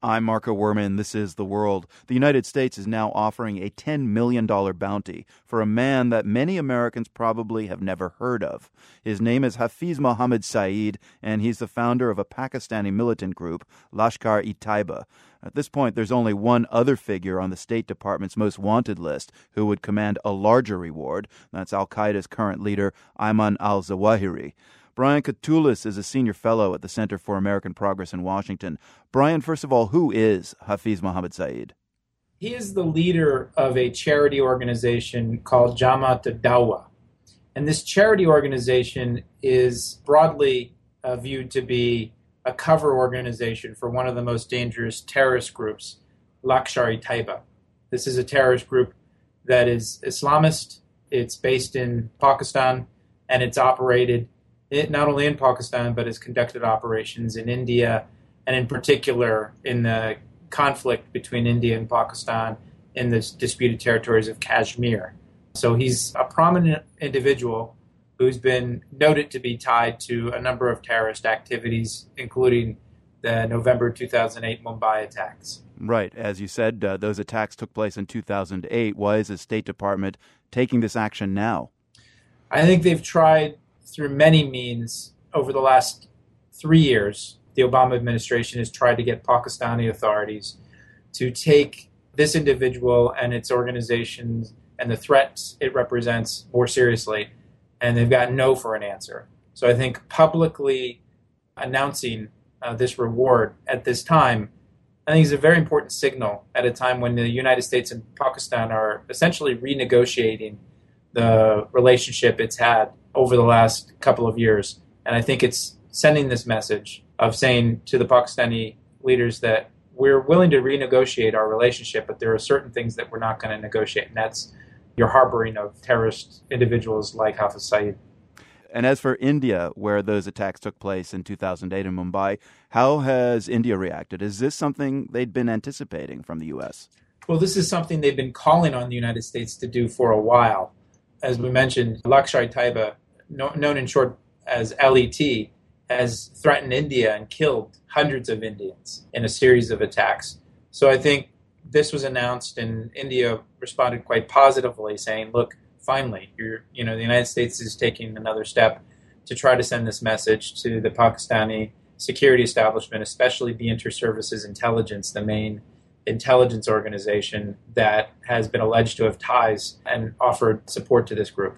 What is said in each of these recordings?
I'm Marco Werman. This is The World. The United States is now offering a $10 million bounty for a man that many Americans probably have never heard of. His name is Hafiz Mohammad Saeed, and he's the founder of a Pakistani militant group, Lashkar-e-Taiba. At this point, there's only one other figure on the State Department's most wanted list who would command a larger reward. That's Al Qaeda's current leader, Ayman al Zawahiri. Brian Katulis is a senior fellow at the Center for American Progress in Washington. Brian, first of all, who is Hafiz Mohammad Saeed? He is the leader of a charity organization called Jamaat Dawa. And this charity organization is broadly uh, viewed to be a cover organization for one of the most dangerous terrorist groups, Lashkar-e-Taiba. This is a terrorist group that is Islamist. It's based in Pakistan and it's operated it, not only in Pakistan, but has conducted operations in India, and in particular in the conflict between India and Pakistan in the disputed territories of Kashmir. So he's a prominent individual who's been noted to be tied to a number of terrorist activities, including the November 2008 Mumbai attacks. Right. As you said, uh, those attacks took place in 2008. Why is the State Department taking this action now? I think they've tried through many means over the last three years, the Obama administration has tried to get Pakistani authorities to take this individual and its organizations and the threats it represents more seriously, and they've gotten no for an answer. So I think publicly announcing uh, this reward at this time, I think is a very important signal at a time when the United States and Pakistan are essentially renegotiating the relationship it's had over the last couple of years. And I think it's sending this message of saying to the Pakistani leaders that we're willing to renegotiate our relationship, but there are certain things that we're not going to negotiate, and that's your harboring of terrorist individuals like Hafiz Saeed. And as for India, where those attacks took place in 2008 in Mumbai, how has India reacted? Is this something they'd been anticipating from the U.S.? Well, this is something they've been calling on the United States to do for a while. As we mentioned, Lashkar-e-Taiba no, known in short as LET, has threatened India and killed hundreds of Indians in a series of attacks. So I think this was announced, and India responded quite positively, saying, "Look, finally, you're, you know, the United States is taking another step to try to send this message to the Pakistani security establishment, especially the Inter-Services Intelligence, the main intelligence organization that has been alleged to have ties and offered support to this group."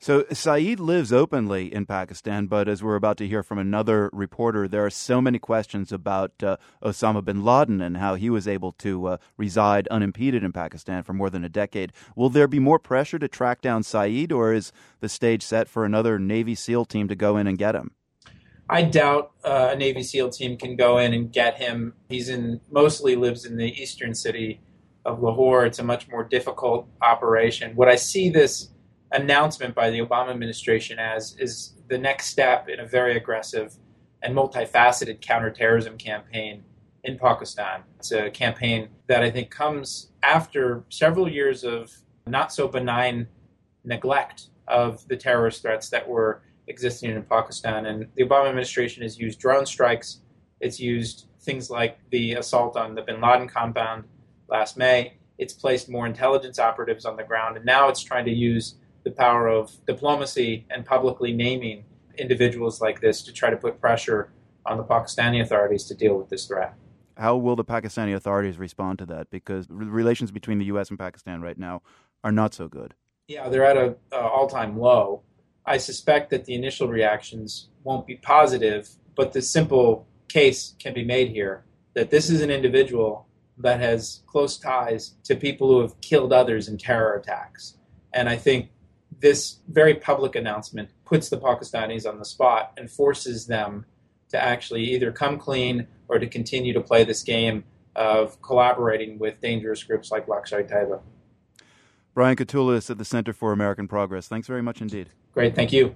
So Saeed lives openly in Pakistan, but as we're about to hear from another reporter, there are so many questions about uh, Osama bin Laden and how he was able to uh, reside unimpeded in Pakistan for more than a decade. Will there be more pressure to track down Saeed, or is the stage set for another Navy SEAL team to go in and get him? I doubt uh, a Navy SEAL team can go in and get him. He's in mostly lives in the eastern city of Lahore. It's a much more difficult operation. What I see this announcement by the Obama administration as is the next step in a very aggressive and multifaceted counterterrorism campaign in Pakistan. It's a campaign that I think comes after several years of not so benign neglect of the terrorist threats that were existing in Pakistan. And the Obama administration has used drone strikes, it's used things like the assault on the bin Laden compound last May. It's placed more intelligence operatives on the ground, and now it's trying to use the power of diplomacy and publicly naming individuals like this to try to put pressure on the Pakistani authorities to deal with this threat. How will the Pakistani authorities respond to that? Because relations between the U.S. and Pakistan right now are not so good. Yeah, they're at an all-time low. I suspect that the initial reactions won't be positive, but the simple case can be made here that this is an individual that has close ties to people who have killed others in terror attacks. And I think this very public announcement puts the Pakistanis on the spot and forces them to actually either come clean or to continue to play this game of collaborating with dangerous groups like Lashkar-e-Taiba. Brian Katulis at the Center for American Progress. Thanks very much indeed. Great. Thank you.